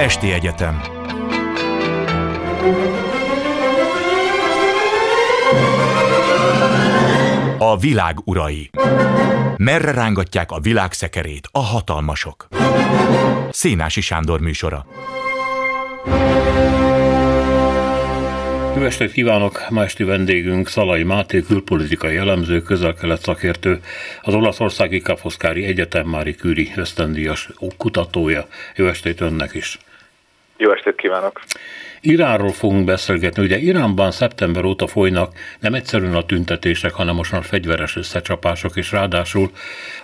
Esti Egyetem A világ urai Merre rángatják a világ szekerét a hatalmasok? Szénási Sándor műsora Jó estét kívánok! Ma esti vendégünk Szalai Máté, külpolitikai elemző, közel-kelet szakértő, az Olaszországi Kaposzkári Egyetem Mári Küri ösztöndíjas kutatója. Jó estét önnek is! Jó estét kívánok! Iránról fogunk beszélgetni. Ugye Iránban szeptember óta folynak nem egyszerűen a tüntetések, hanem most már fegyveres összecsapások, és ráadásul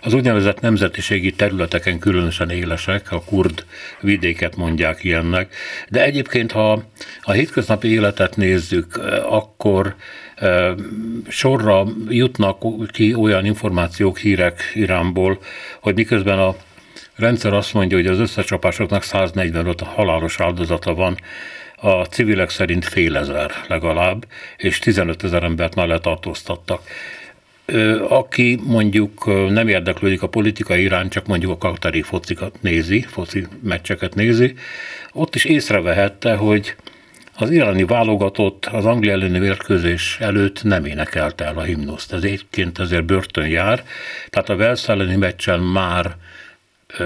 az úgynevezett nemzetiségi területeken különösen élesek, a kurd vidéket mondják ilyennek. De egyébként, ha a hétköznapi életet nézzük, akkor sorra jutnak ki olyan információk, hírek Iránból, hogy miközben a rendszer azt mondja, hogy az összecsapásoknak 145 halálos áldozata van, a civilek szerint fél ezer legalább, és 15 ezer embert már letartóztattak. Aki mondjuk nem érdeklődik a politikai iránt, csak mondjuk a katari focikat nézi, foci meccseket nézi, ott is észrevehette, hogy az iráni válogatott az Anglia elleni mérkőzés előtt nem énekelte el a himnuszt. Ez egyébként ezért börtön jár, tehát a Velsz elleni meccsen már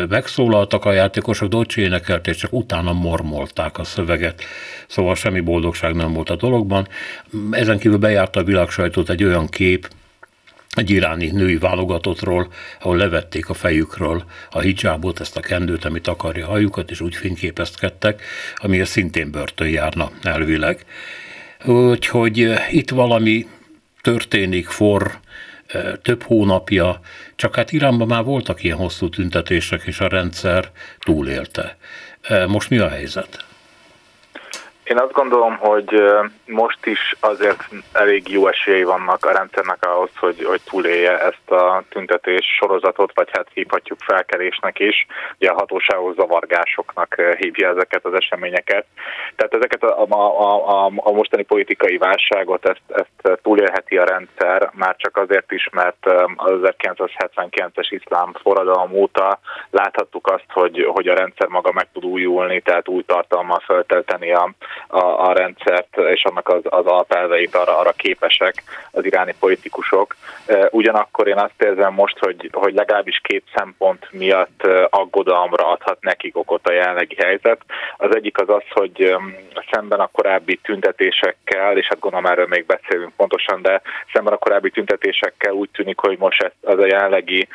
megszólaltak a játékosok, Docsi énekelték, csak utána mormolták a szöveget, szóval semmi boldogság nem volt a dologban. Ezen kívül bejárta a világsajtót egy olyan kép, egy iráni női válogatottról, ahol levették a fejükről a hijabot, ezt a kendőt, amit akarja a hajukat, és úgy fényképezkedtek, amihez szintén börtön járna elvileg. Úgyhogy itt valami történik, for, több hónapja, csak hát Iránban már voltak ilyen hosszú tüntetések, és a rendszer túlélte. Most mi a helyzet? Én azt gondolom, hogy most is azért elég jó esélyei vannak a rendszernek ahhoz, hogy, hogy túlélje ezt a tüntetés sorozatot, vagy hát hívhatjuk felkelésnek is. Ugye a hatóságos zavargásoknak hívja ezeket az eseményeket. Tehát ezeket a, a, a, a mostani politikai válságot, ezt, ezt túlélheti a rendszer, már csak azért is, mert az 1979-es iszlám forradalom óta láthattuk azt, hogy, hogy a rendszer maga meg tud újulni, tehát új tartalmal föltelteni a, a, a rendszert és annak az, az alapelveit arra, arra képesek az iráni politikusok. Ugyanakkor én azt érzem most, hogy, hogy legalábbis két szempont miatt aggodalomra adhat nekik okot a jelenlegi helyzet. Az egyik az az, hogy szemben a korábbi tüntetésekkel, és hát gondolom erről még beszélünk pontosan, de szemben a korábbi tüntetésekkel úgy tűnik, hogy most ez, az a jelenlegi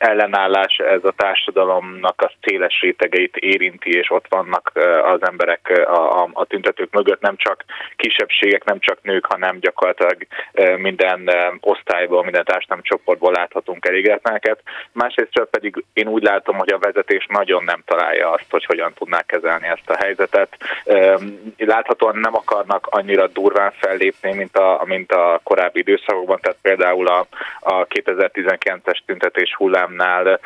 ellenállás ez a társadalomnak a széles rétegeit érinti, és ott vannak az emberek a, a, a tüntetők mögött, nem csak kisebbségek, nem csak nők, hanem gyakorlatilag minden osztályból, minden társadalmi csoportból láthatunk elégedetleneket. Másrészt pedig én úgy látom, hogy a vezetés nagyon nem találja azt, hogy hogyan tudnák kezelni ezt a helyzetet. Láthatóan nem akarnak annyira durván fellépni, mint a, mint a korábbi időszakokban, tehát például a, a 2019-es tüntetés hullám Vietnámnál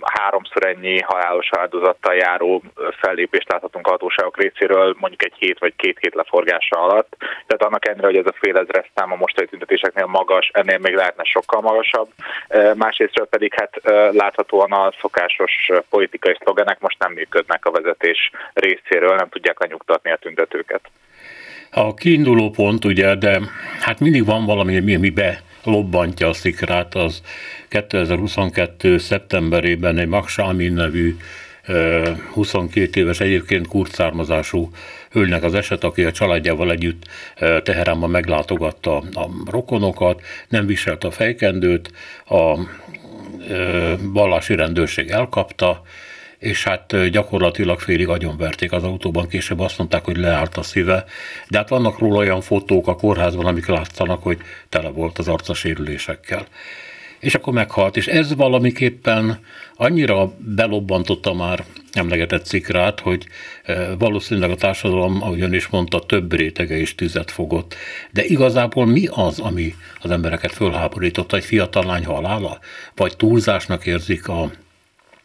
háromszor ennyi halálos áldozattal járó fellépést láthatunk a hatóságok részéről, mondjuk egy hét vagy két hét leforgása alatt. Tehát annak ellenére, hogy ez a fél ezres szám a mostani tüntetéseknél magas, ennél még lehetne sokkal magasabb. Másrésztről pedig hát láthatóan a szokásos politikai szlogenek most nem működnek a vezetés részéről, nem tudják lenyugtatni a tüntetőket. A kiinduló pont ugye, de hát mindig van valami, ami be lobbantja a szikrát, az 2022. szeptemberében egy Maksámin nevű 22 éves, egyébként kurt származású hölgynek az eset, aki a családjával együtt Teheránban meglátogatta a rokonokat, nem viselte a fejkendőt, a vallási rendőrség elkapta, és hát gyakorlatilag félig agyonverték az autóban, később azt mondták, hogy leállt a szíve, de hát vannak róla olyan fotók a kórházban, amik látszanak, hogy tele volt az arca sérülésekkel. És akkor meghalt, és ez valamiképpen annyira belobbantotta már emlegetett cikrát, hogy valószínűleg a társadalom, ahogy ön is mondta, több rétege is tüzet fogott. De igazából mi az, ami az embereket fölháborította? Egy fiatal lány halála? Vagy túlzásnak érzik a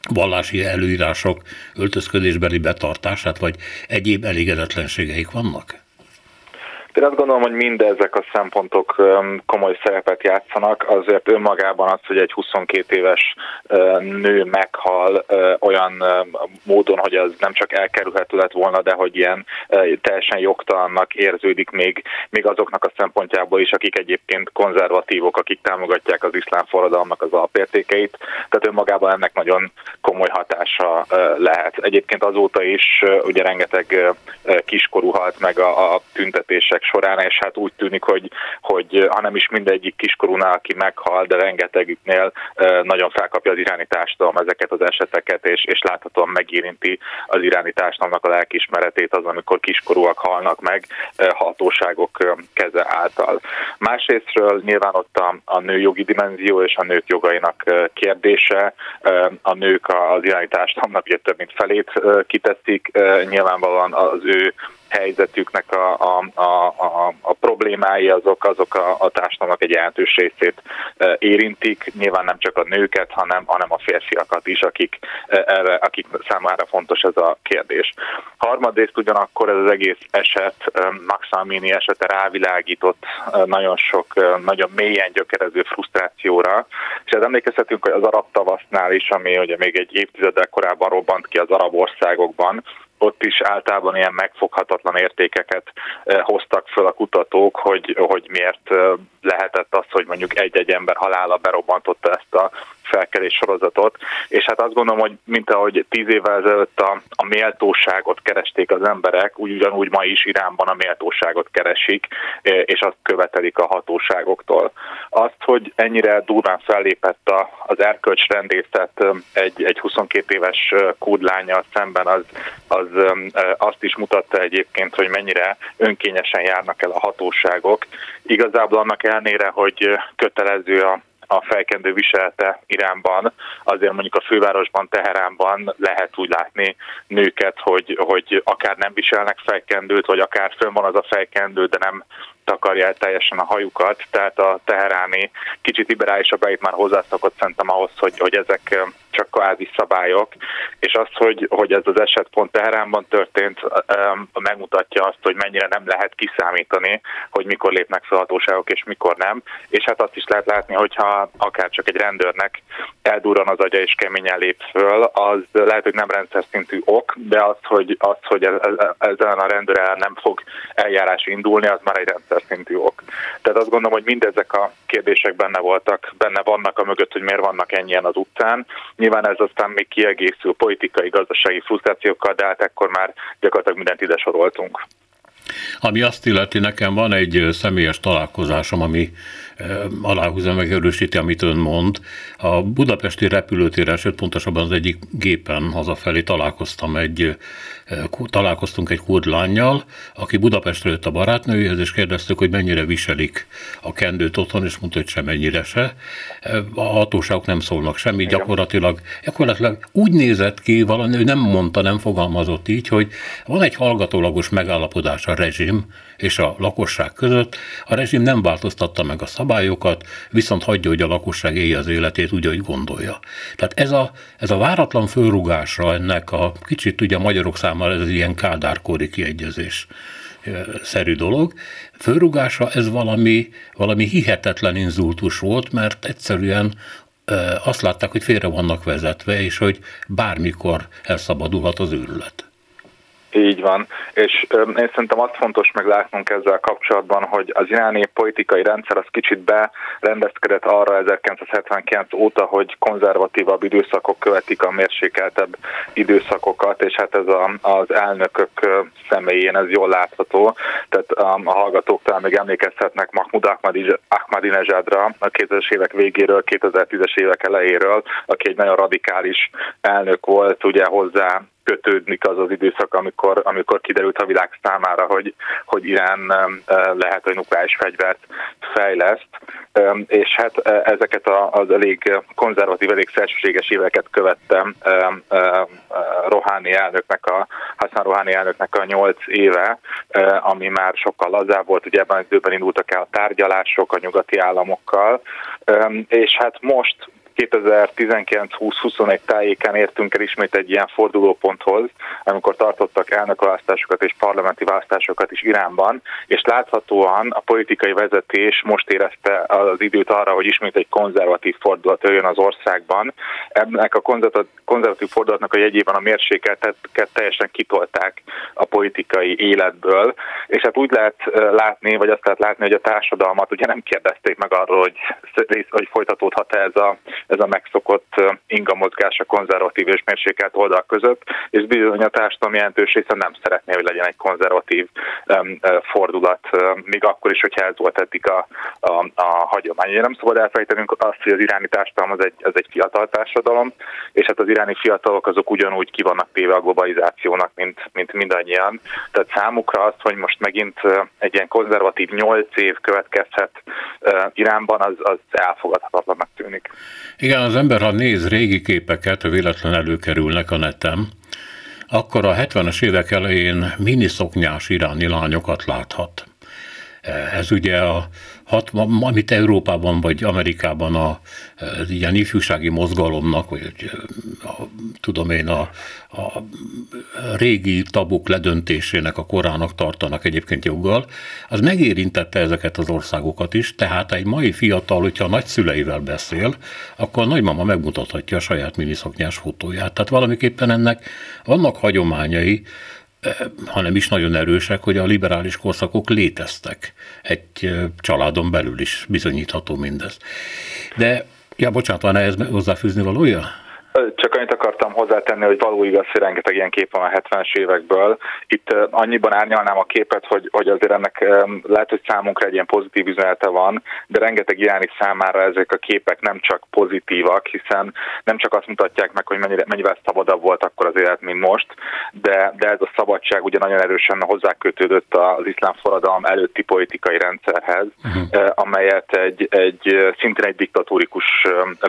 vallási előírások öltözködésbeli betartását, vagy egyéb elégedetlenségeik vannak? Én azt gondolom, hogy mindezek a szempontok komoly szerepet játszanak, azért önmagában az, hogy egy 22 éves nő meghal olyan módon, hogy az nem csak elkerülhető lett volna, de hogy ilyen teljesen jogtalannak érződik még, még azoknak a szempontjából is, akik egyébként konzervatívok, akik támogatják az iszlám forradalmak az alapértékeit, tehát önmagában ennek nagyon komoly hatása lehet. Egyébként azóta is ugye rengeteg kiskorú halt meg a, a tüntetések során, és hát úgy tűnik, hogy, hogy ha nem is mindegyik kiskorúnál, aki meghal, de rengetegüknél nagyon felkapja az iráni társadalom ezeket az eseteket, és, és láthatóan megérinti az iráni társadalomnak a lelkismeretét az, amikor kiskorúak halnak meg hatóságok keze által. Másrésztről nyilván ott a, a nőjogi dimenzió és a nők jogainak kérdése, a nők az iráni társadalomnak ugye több mint felét kiteszik, nyilvánvalóan az ő helyzetüknek a, a, a, a, a problémái azok, azok a, a társadalomnak egy jelentős részét e, érintik, nyilván nem csak a nőket, hanem, hanem a férfiakat is, akik, e, erre, akik számára fontos ez a kérdés. Harmadrészt ugyanakkor ez az egész eset, e, Max Amini esete rávilágított nagyon sok, nagyon mélyen gyökerező frusztrációra, és ez emlékezhetünk, hogy az arab tavasznál is, ami ugye még egy évtizeddel korábban robbant ki az arab országokban, ott is általában ilyen megfoghatatlan értékeket hoztak föl a kutatók, hogy, hogy miért eh, lehetett az, hogy mondjuk egy-egy ember halála berobbantotta ezt a felkelés sorozatot, és hát azt gondolom, hogy mint ahogy tíz évvel ezelőtt a, a méltóságot keresték az emberek, úgy ugyanúgy ma is Iránban a méltóságot keresik, eh, és azt követelik a hatóságoktól. Azt, hogy ennyire durván fellépett a, az erkölcsrendészet egy, egy 22 éves kúdlányjal szemben, az, az azt is mutatta egyébként, hogy mennyire önkényesen járnak el a hatóságok. Igazából annak elnére, hogy kötelező a a fejkendő viselete Iránban, azért mondjuk a fővárosban, Teheránban lehet úgy látni nőket, hogy, hogy akár nem viselnek fejkendőt, vagy akár fönn van az a fejkendő, de nem takarja el teljesen a hajukat, tehát a teheráni kicsit liberálisabb itt már hozzászokott szerintem ahhoz, hogy, hogy ezek csak kvázi szabályok, és az, hogy, hogy ez az eset pont Teheránban történt, megmutatja azt, hogy mennyire nem lehet kiszámítani, hogy mikor lépnek fel hatóságok és mikor nem, és hát azt is lehet látni, hogyha akár csak egy rendőrnek eldurran az agya és keményen lép föl, az lehet, hogy nem rendszer szintű ok, de az, hogy, az, hogy ezen a rendőr ellen nem fog eljárás indulni, az már egy rendszer szintű ok. Tehát azt gondolom, hogy mindezek a kérdések benne voltak, benne vannak a mögött, hogy miért vannak ennyien az utcán. Nyilván ez aztán még kiegészül politikai, gazdasági frusztrációkkal, de hát ekkor már gyakorlatilag mindent ide soroltunk. Ami azt illeti, nekem van egy személyes találkozásom, ami aláhúzza, megerősíti, amit ön mond. A budapesti repülőtéren, sőt pontosabban az egyik gépen hazafelé találkoztam egy, találkoztunk egy kurdlányjal, aki Budapestre jött a barátnőjéhez, és kérdeztük, hogy mennyire viselik a kendőt otthon, és mondta, hogy semennyire se. A hatóságok nem szólnak semmi, gyakorlatilag, gyakorlatilag úgy nézett ki, valami, ő nem mondta, nem fogalmazott így, hogy van egy hallgatólagos megállapodás a rezsim és a lakosság között, a rezsim nem változtatta meg a szabályokat, viszont hagyja, hogy a lakosság élje az életét úgy, ahogy gondolja. Tehát ez a, ez a váratlan fölrugásra ennek a kicsit ugye a magyarok számára ez ilyen kádárkori kiegyezés szerű dolog. Fölrugása ez valami, valami hihetetlen inzultus volt, mert egyszerűen azt látták, hogy félre vannak vezetve, és hogy bármikor elszabadulhat az őrület. Így van, és én szerintem azt fontos meglátnunk ezzel kapcsolatban, hogy az iráni politikai rendszer az kicsit berendezkedett arra 1979 óta, hogy konzervatívabb időszakok követik a mérsékeltebb időszakokat, és hát ez a, az elnökök személyén ez jól látható. Tehát a hallgatók talán még emlékezhetnek Mahmoud Ahmadinejadra a 2000-es évek végéről, 2010-es évek elejéről, aki egy nagyon radikális elnök volt, ugye hozzá kötődnik az az időszak, amikor, amikor kiderült a világ számára, hogy, hogy Irán lehet, hogy nukleáris fegyvert fejleszt, és hát ezeket az elég konzervatív, elég szélsőséges éveket követtem Rohani elnöknek, a Hassan Rohani elnöknek a nyolc éve, ami már sokkal lazább volt, ugye ebben az időben indultak el a tárgyalások a nyugati államokkal, és hát most 2019-20-21 tájékán értünk el ismét egy ilyen fordulóponthoz, amikor tartottak elnökválasztásokat és parlamenti választásokat is Iránban, és láthatóan a politikai vezetés most érezte az időt arra, hogy ismét egy konzervatív fordulat jöjjön az országban. Ennek a konzervatív fordulatnak a jegyében a mérsékeltet teljesen kitolták a politikai életből, és hát úgy lehet látni, vagy azt lehet látni, hogy a társadalmat ugye nem kérdezték meg arról, hogy, hogy folytatódhat-e ez a, ez a megszokott ingamozgás a konzervatív és mérsékelt oldal között, és bizony a társadalom jelentős része nem szeretné, hogy legyen egy konzervatív fordulat, még akkor is, hogyha ez volt eddig a, a, a hagyomány. Ugye nem szabad elfelejtenünk azt, hogy az iráni társadalom az egy, az egy fiatal társadalom, és hát az iráni fiatalok azok ugyanúgy ki vannak téve a globalizációnak, mint, mint mindannyian. Tehát számukra az, hogy most megint egy ilyen konzervatív nyolc év következhet Iránban, az, az elfogadhatatlanak tűnik. Igen, az ember, ha néz régi képeket, véletlen előkerülnek a netem, akkor a 70-es évek elején miniszoknyás iráni lányokat láthat. Ez ugye a hat, amit Európában vagy Amerikában a, az ilyen ifjúsági mozgalomnak, vagy a, tudom én, a, a régi tabuk ledöntésének a korának tartanak egyébként joggal, az megérintette ezeket az országokat is, tehát egy mai fiatal, hogyha a nagyszüleivel beszél, akkor a nagymama megmutathatja a saját miniszoknyás fotóját. Tehát valamiképpen ennek vannak hagyományai, hanem is nagyon erősek, hogy a liberális korszakok léteztek. Egy családon belül is bizonyítható mindez. De, ja, bocsánat, van ehhez hozzáfűzni valója? Csak annyit akartam hozzátenni, hogy való igaz, hogy rengeteg ilyen kép van a 70-es évekből. Itt annyiban árnyalnám a képet, hogy, hogy azért ennek lehet, hogy számunkra egy ilyen pozitív üzenete van, de rengeteg iráni számára ezek a képek nem csak pozitívak, hiszen nem csak azt mutatják meg, hogy mennyire, mennyivel szabadabb volt akkor az élet, mint most, de, de ez a szabadság ugye nagyon erősen hozzákötődött az iszlám forradalom előtti politikai rendszerhez, uh-huh. amelyet egy, egy szintén egy diktatórikus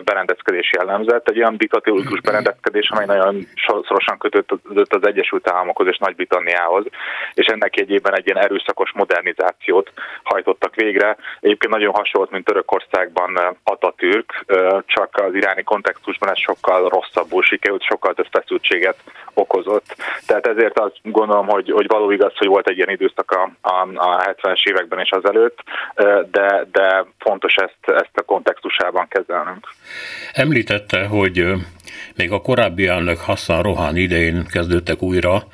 berendezkedés jellemzett, egy olyan diktatórikus logikus berendezkedés, amely nagyon szorosan kötött az Egyesült Államokhoz és Nagy-Britanniához, és ennek egyében egy ilyen erőszakos modernizációt hajtottak végre. Egyébként nagyon hasonló, mint Törökországban Atatürk, csak az iráni kontextusban ez sokkal rosszabbul sikerült, sokkal több feszültséget okozott. Tehát ezért azt gondolom, hogy, hogy való igaz, hogy volt egy ilyen időszak a, a, a 70-es években és azelőtt, de, de fontos ezt, ezt a kontextusában kezelnünk. Említette, hogy még a korábbi elnök Hassan Rohan idején kezdődtek újra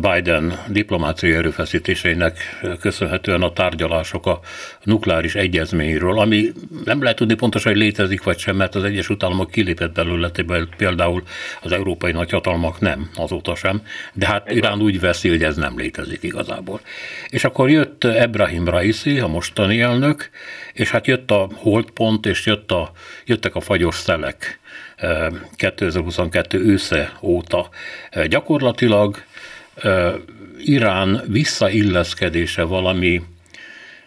Biden diplomáciai erőfeszítéseinek köszönhetően a tárgyalások a nukleáris egyezményről, ami nem lehet tudni pontosan, hogy létezik vagy sem, mert az Egyesült Államok kilépett belőle, például az európai nagyhatalmak nem, azóta sem, de hát Irán úgy veszi, hogy ez nem létezik igazából. És akkor jött Ebrahim Raisi, a mostani elnök, és hát jött a holdpont, és jött a, jöttek a fagyos szelek 2022 ősze óta. Gyakorlatilag Irán visszailleszkedése valami,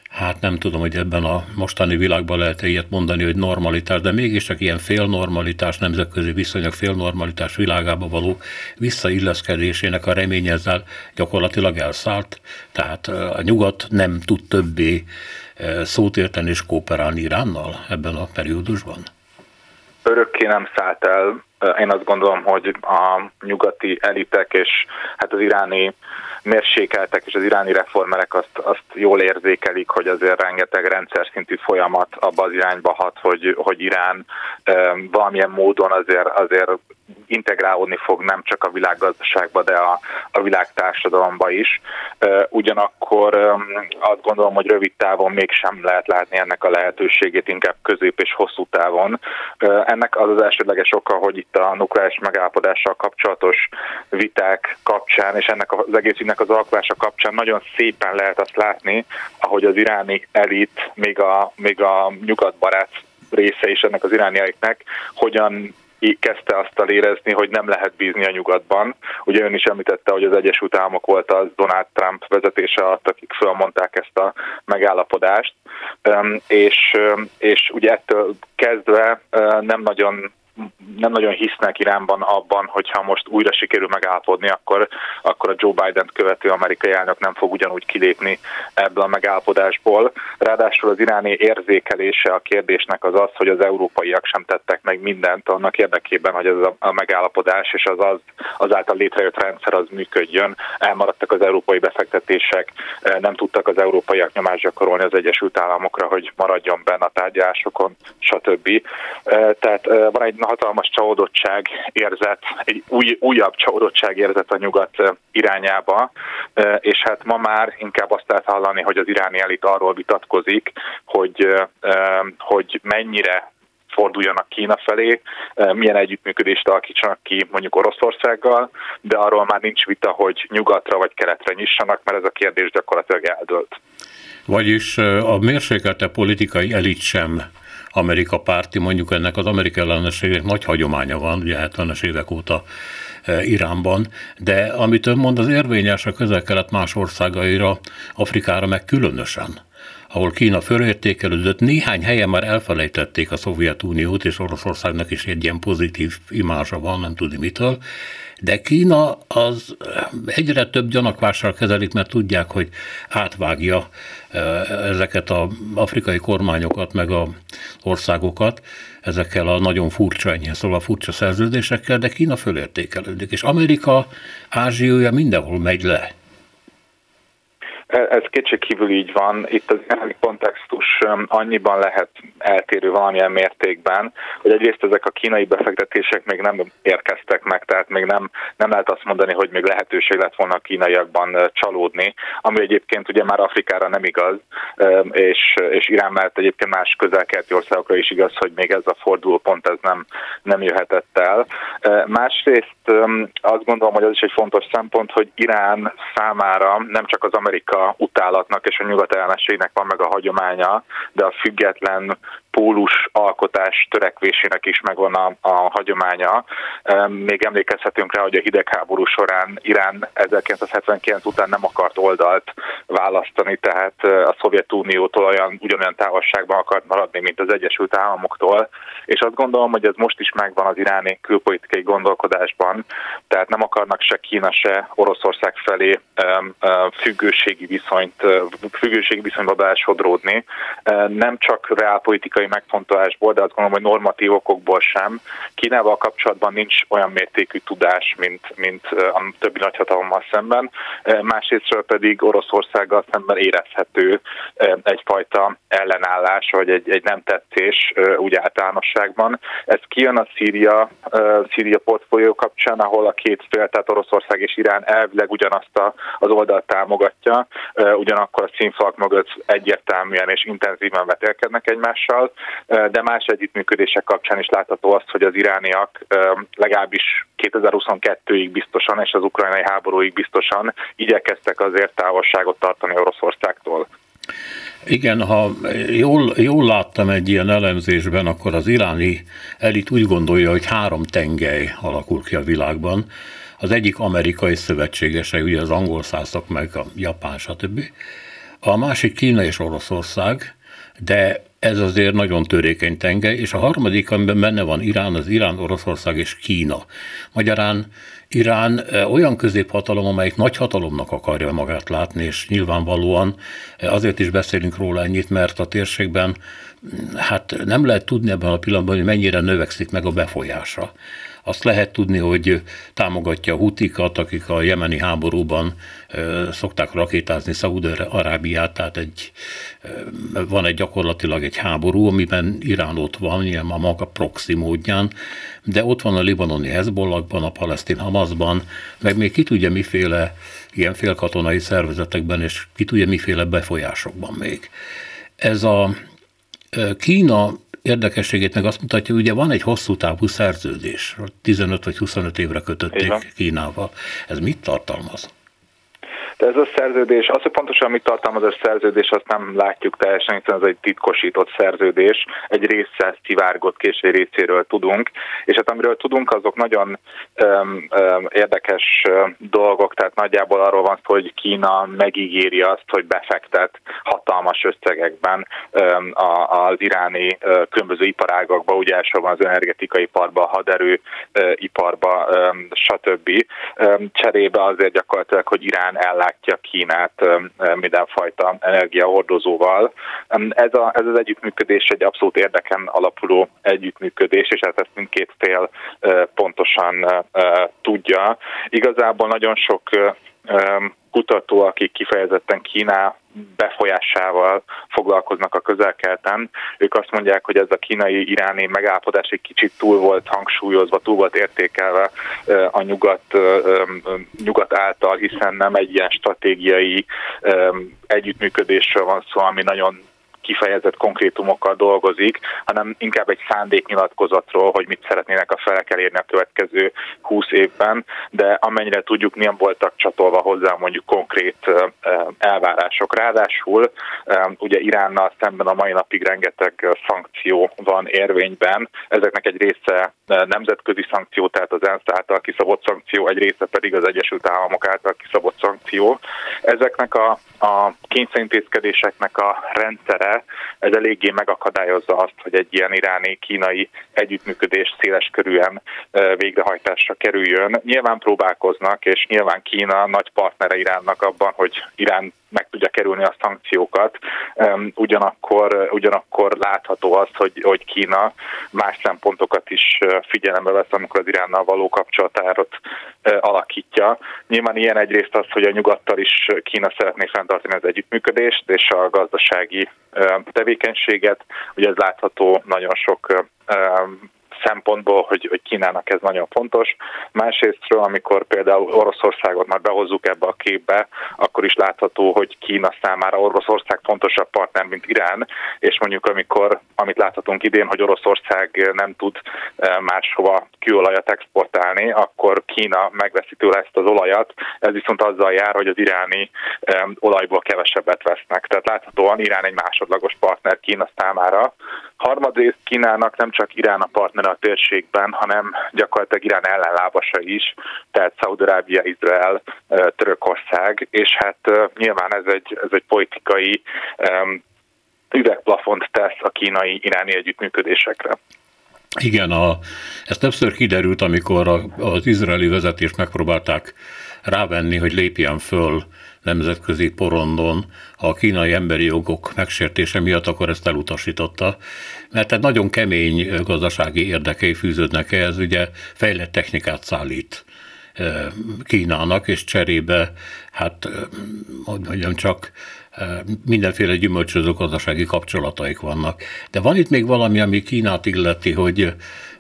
hát nem tudom, hogy ebben a mostani világban lehet -e ilyet mondani, hogy normalitás, de mégiscsak ilyen félnormalitás, nemzetközi viszonyok félnormalitás világába való visszailleszkedésének a remény ezzel gyakorlatilag elszállt, tehát a nyugat nem tud többé szót érteni és kooperálni Iránnal ebben a periódusban? Örökké nem szállt el. Én azt gondolom, hogy a nyugati elitek és hát az iráni mérsékeltek és az iráni reformerek azt, azt jól érzékelik, hogy azért rengeteg rendszer szintű folyamat abba az irányba hat, hogy, hogy Irán valamilyen módon azért, azért integrálódni fog nem csak a világgazdaságba, de a, a világtársadalomba is. Ugyanakkor azt gondolom, hogy rövid távon mégsem lehet látni ennek a lehetőségét, inkább közép és hosszú távon. Ennek az az elsődleges oka, hogy itt a nukleáris megállapodással kapcsolatos viták kapcsán, és ennek az egész ügynek az alakulása kapcsán nagyon szépen lehet azt látni, ahogy az iráni elit, még a, még a nyugatbarát része is ennek az irániaiknek, hogyan kezdte azt érezni, hogy nem lehet bízni a nyugatban. Ugye ön is említette, hogy az Egyesült Államok volt az Donald Trump vezetése alatt, akik fölmondták ezt a megállapodást, és, és ugye ettől kezdve nem nagyon nem nagyon hisznek Iránban abban, hogyha most újra sikerül megállapodni, akkor, akkor a Joe Biden követő amerikai elnök nem fog ugyanúgy kilépni ebből a megállapodásból. Ráadásul az iráni érzékelése a kérdésnek az az, hogy az európaiak sem tettek meg mindent annak érdekében, hogy ez a, megállapodás és az, az azáltal létrejött rendszer az működjön. Elmaradtak az európai befektetések, nem tudtak az európaiak nyomást gyakorolni az Egyesült Államokra, hogy maradjon benne a tárgyalásokon, stb. Tehát van egy hatalmas csalódottság érzet, egy új, újabb csalódottság érzet a nyugat irányába, és hát ma már inkább azt lehet hallani, hogy az iráni elit arról vitatkozik, hogy, hogy mennyire forduljanak Kína felé, milyen együttműködést alakítsanak ki mondjuk Oroszországgal, de arról már nincs vita, hogy nyugatra vagy keletre nyissanak, mert ez a kérdés gyakorlatilag eldőlt. Vagyis a mérsékelte politikai elit sem Amerika párti, mondjuk ennek az Amerika ellenességnek nagy hagyománya van, ugye 70-es évek óta e, Iránban, de amit ön mond, az érvényes a közel-kelet más országaira, Afrikára meg különösen ahol Kína fölértékelődött, néhány helyen már elfelejtették a Szovjetuniót, és Oroszországnak is egy ilyen pozitív imázsa van, nem tudni mitől, de Kína az egyre több gyanakvással kezelik, mert tudják, hogy átvágja ezeket az afrikai kormányokat, meg a országokat, ezekkel a nagyon furcsa, ennyi szóval furcsa szerződésekkel, de Kína fölértékelődik, és Amerika Ázsiója mindenhol megy le. Ez kétségkívül így van. Itt az jelenlegi kontextus annyiban lehet eltérő valamilyen mértékben, hogy egyrészt ezek a kínai befektetések még nem érkeztek meg, tehát még nem, nem lehet azt mondani, hogy még lehetőség lett volna a kínaiakban csalódni, ami egyébként ugye már Afrikára nem igaz, és, és Irán mellett egyébként más közel-keleti országokra is igaz, hogy még ez a fordulópont ez nem, nem jöhetett el. Másrészt azt gondolom, hogy az is egy fontos szempont, hogy Irán számára nem csak az Amerika utálatnak és a nyugat ellenségnek van meg a hagyománya, de a független pólus alkotás törekvésének is megvan a, a hagyománya. Még emlékezhetünk rá, hogy a hidegháború során Irán 1979 után nem akart oldalt választani, tehát a Szovjetuniótól olyan, ugyanolyan távolságban akart maradni, mint az Egyesült Államoktól, és azt gondolom, hogy ez most is megvan az iráni külpolitikai gondolkodásban, tehát nem akarnak se Kína, se Oroszország felé függőségi viszonyt, függőségi viszonyba belesodródni. Nem csak reálpolitikai politikai megfontolásból, de azt gondolom, hogy normatív okokból sem. Kínával kapcsolatban nincs olyan mértékű tudás, mint, mint a többi nagyhatalommal szemben. Másrésztről pedig Oroszországgal szemben érezhető egyfajta ellenállás, vagy egy, egy nem tetszés úgy általánosságban. Ez kijön a Szíria, Szíria portfólió kapcsán, ahol a két fél, tehát Oroszország és Irán elvileg ugyanazt a, az oldalt támogatja, ugyanakkor a színfalak mögött egyértelműen és intenzíven vetélkednek egymással de más együttműködések kapcsán is látható az, hogy az irániak legalábbis 2022-ig biztosan és az ukrajnai háborúig biztosan igyekeztek azért távolságot tartani Oroszországtól. Igen, ha jól, jól láttam egy ilyen elemzésben, akkor az iráni elit úgy gondolja, hogy három tengely alakul ki a világban. Az egyik amerikai szövetségesei, ugye az angol szászok, meg a japán, stb. A másik Kína és Oroszország, de ez azért nagyon törékeny tengely, és a harmadik, amiben benne van Irán, az Irán, Oroszország és Kína. Magyarán Irán olyan középhatalom, amelyik nagyhatalomnak akarja magát látni, és nyilvánvalóan azért is beszélünk róla ennyit, mert a térségben hát nem lehet tudni ebben a pillanatban, hogy mennyire növekszik meg a befolyása. Azt lehet tudni, hogy támogatja a hutikat, akik a jemeni háborúban szokták rakétázni Szaúd-Arábiát, tehát egy, van egy gyakorlatilag egy háború, amiben Irán ott van, ilyen a maga proxy módján, de ott van a libanoni Hezbollahban, a palesztin Hamasban, meg még ki tudja miféle ilyen félkatonai szervezetekben, és ki tudja miféle befolyásokban még. Ez a Kína érdekességét meg azt mutatja, hogy ugye van egy hosszú távú szerződés, 15 vagy 25 évre kötötték Kínával. Ez mit tartalmaz? De ez a szerződés, az, hogy pontosan mit tartalmaz a szerződés, azt nem látjuk teljesen, hiszen ez egy titkosított szerződés, egy része szivárgott egy részéről tudunk, és hát amiről tudunk, azok nagyon um, um, érdekes dolgok, tehát nagyjából arról van szó, hogy Kína megígéri azt, hogy befektet hatalmas összegekben um, az iráni uh, különböző iparágakba, ugye elsősorban az energetikai iparba, a haderő iparba, um, stb. Um, cserébe azért gyakorlatilag, hogy Irán ellátja Kínát mindenfajta energiahordozóval. Ez, a, ez az együttműködés egy abszolút érdeken alapuló együttműködés, és hát ezt mindkét fél pontosan tudja. Igazából nagyon sok kutató, akik kifejezetten Kína befolyásával foglalkoznak a közelkelten. Ők azt mondják, hogy ez a kínai-iráni megállapodás egy kicsit túl volt hangsúlyozva, túl volt értékelve a nyugat, nyugat által, hiszen nem egy ilyen stratégiai együttműködésről van szó, ami nagyon kifejezett konkrétumokkal dolgozik, hanem inkább egy szándéknyilatkozatról, hogy mit szeretnének a felek elérni a következő 20 évben, de amennyire tudjuk, nem voltak csatolva hozzá mondjuk konkrét elvárások. Ráadásul ugye Iránnal szemben a mai napig rengeteg szankció van érvényben, ezeknek egy része nemzetközi szankció, tehát az ENSZ által kiszabott szankció, egy része pedig az Egyesült Államok által kiszabott szankció. Ezeknek a, a kényszerintézkedéseknek a rendszere ez eléggé megakadályozza azt, hogy egy ilyen iráni-kínai együttműködés széles körűen végrehajtásra kerüljön. Nyilván próbálkoznak, és nyilván Kína nagy partnere Iránnak abban, hogy Irán meg tudja kerülni a szankciókat. Ugyanakkor, ugyanakkor látható az, hogy, hogy Kína más szempontokat is figyelembe vesz, amikor az Iránnal való kapcsolatárat alakítja. Nyilván ilyen egyrészt az, hogy a nyugattal is Kína szeretné fenntartani az együttműködést és a gazdasági tevékenységet. Ugye ez látható nagyon sok szempontból, hogy, hogy Kínának ez nagyon fontos. Másrésztről, amikor például Oroszországot már behozzuk ebbe a képbe, akkor is látható, hogy Kína számára Oroszország fontosabb partner, mint Irán, és mondjuk amikor, amit láthatunk idén, hogy Oroszország nem tud e, máshova kőolajat exportálni, akkor Kína megveszi tőle ezt az olajat, ez viszont azzal jár, hogy az iráni e, olajból kevesebbet vesznek. Tehát láthatóan Irán egy másodlagos partner Kína számára. Harmadrészt Kínának nem csak Irán a partner a térségben, hanem gyakorlatilag Irán ellenlábasa is, tehát Szaudarábia, Izrael, Törökország, és hát nyilván ez egy, ez egy politikai üvegplafont tesz a kínai-iráni együttműködésekre. Igen, a, ez többször kiderült, amikor a, az izraeli vezetést megpróbálták rávenni, hogy lépjen föl nemzetközi porondon a kínai emberi jogok megsértése miatt, akkor ezt elutasította. Mert tehát nagyon kemény gazdasági érdekei fűződnek ehhez, ugye fejlett technikát szállít Kínának, és cserébe, hát, hogy mondjam csak, mindenféle gyümölcsöző gazdasági kapcsolataik vannak. De van itt még valami, ami Kínát illeti, hogy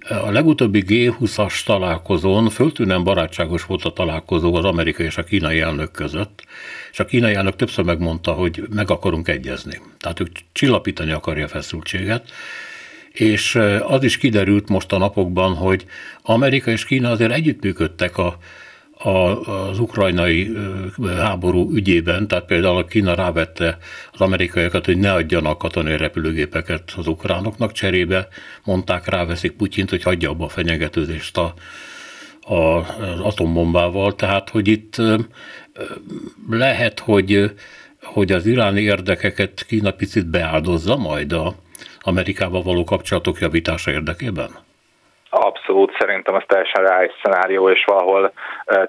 a legutóbbi G20-as találkozón föltűnően barátságos volt a találkozó az amerikai és a kínai elnök között, és a kínai elnök többször megmondta, hogy meg akarunk egyezni. Tehát ők csillapítani akarja a feszültséget, és az is kiderült most a napokban, hogy Amerika és Kína azért együttműködtek a az ukrajnai háború ügyében, tehát például a Kína rávette az amerikaiakat, hogy ne adjanak katonai repülőgépeket az ukránoknak cserébe, mondták, ráveszik Putyint, hogy hagyja abba a fenyegetőzést a, a, az atombombával, tehát hogy itt lehet, hogy, hogy az iráni érdekeket Kína picit beáldozza majd a Amerikával való kapcsolatok javítása érdekében? Abszolút, szerintem ez teljesen reális szenárió, és valahol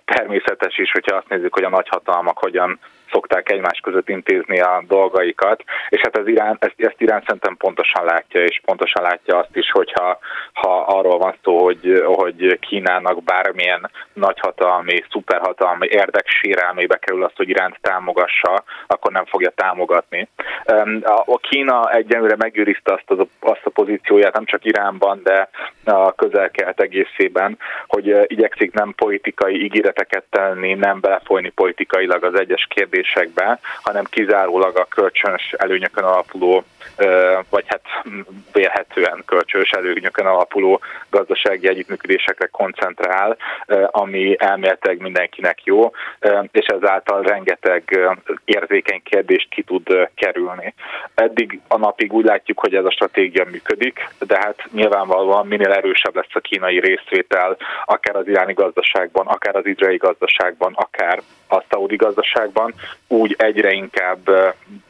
természetes is, hogyha azt nézzük, hogy a nagyhatalmak hogyan szokták egymás között intézni a dolgaikat, és hát az Irán, ezt, ezt Irán szerintem pontosan látja, és pontosan látja azt is, hogyha ha arról van szó, hogy, hogy Kínának bármilyen nagyhatalmi, szuperhatalmi érdek sérelmébe kerül azt, hogy Iránt támogassa, akkor nem fogja támogatni. A Kína egyenlőre megőrizte azt, az, azt a pozícióját nem csak Iránban, de a közel-kelet egészében, hogy igyekszik nem politikai ígéreteket tenni, nem belefolyni politikailag az egyes kérdéseket, kérdésekbe, hanem kizárólag a kölcsönös előnyökön alapuló vagy hát vélhetően kölcsönös előnyökön alapuló gazdasági együttműködésekre koncentrál, ami elméletileg mindenkinek jó, és ezáltal rengeteg érzékeny kérdést ki tud kerülni. Eddig a napig úgy látjuk, hogy ez a stratégia működik, de hát nyilvánvalóan minél erősebb lesz a kínai részvétel, akár az iráni gazdaságban, akár az izraeli gazdaságban, akár a szaudi gazdaságban, úgy egyre inkább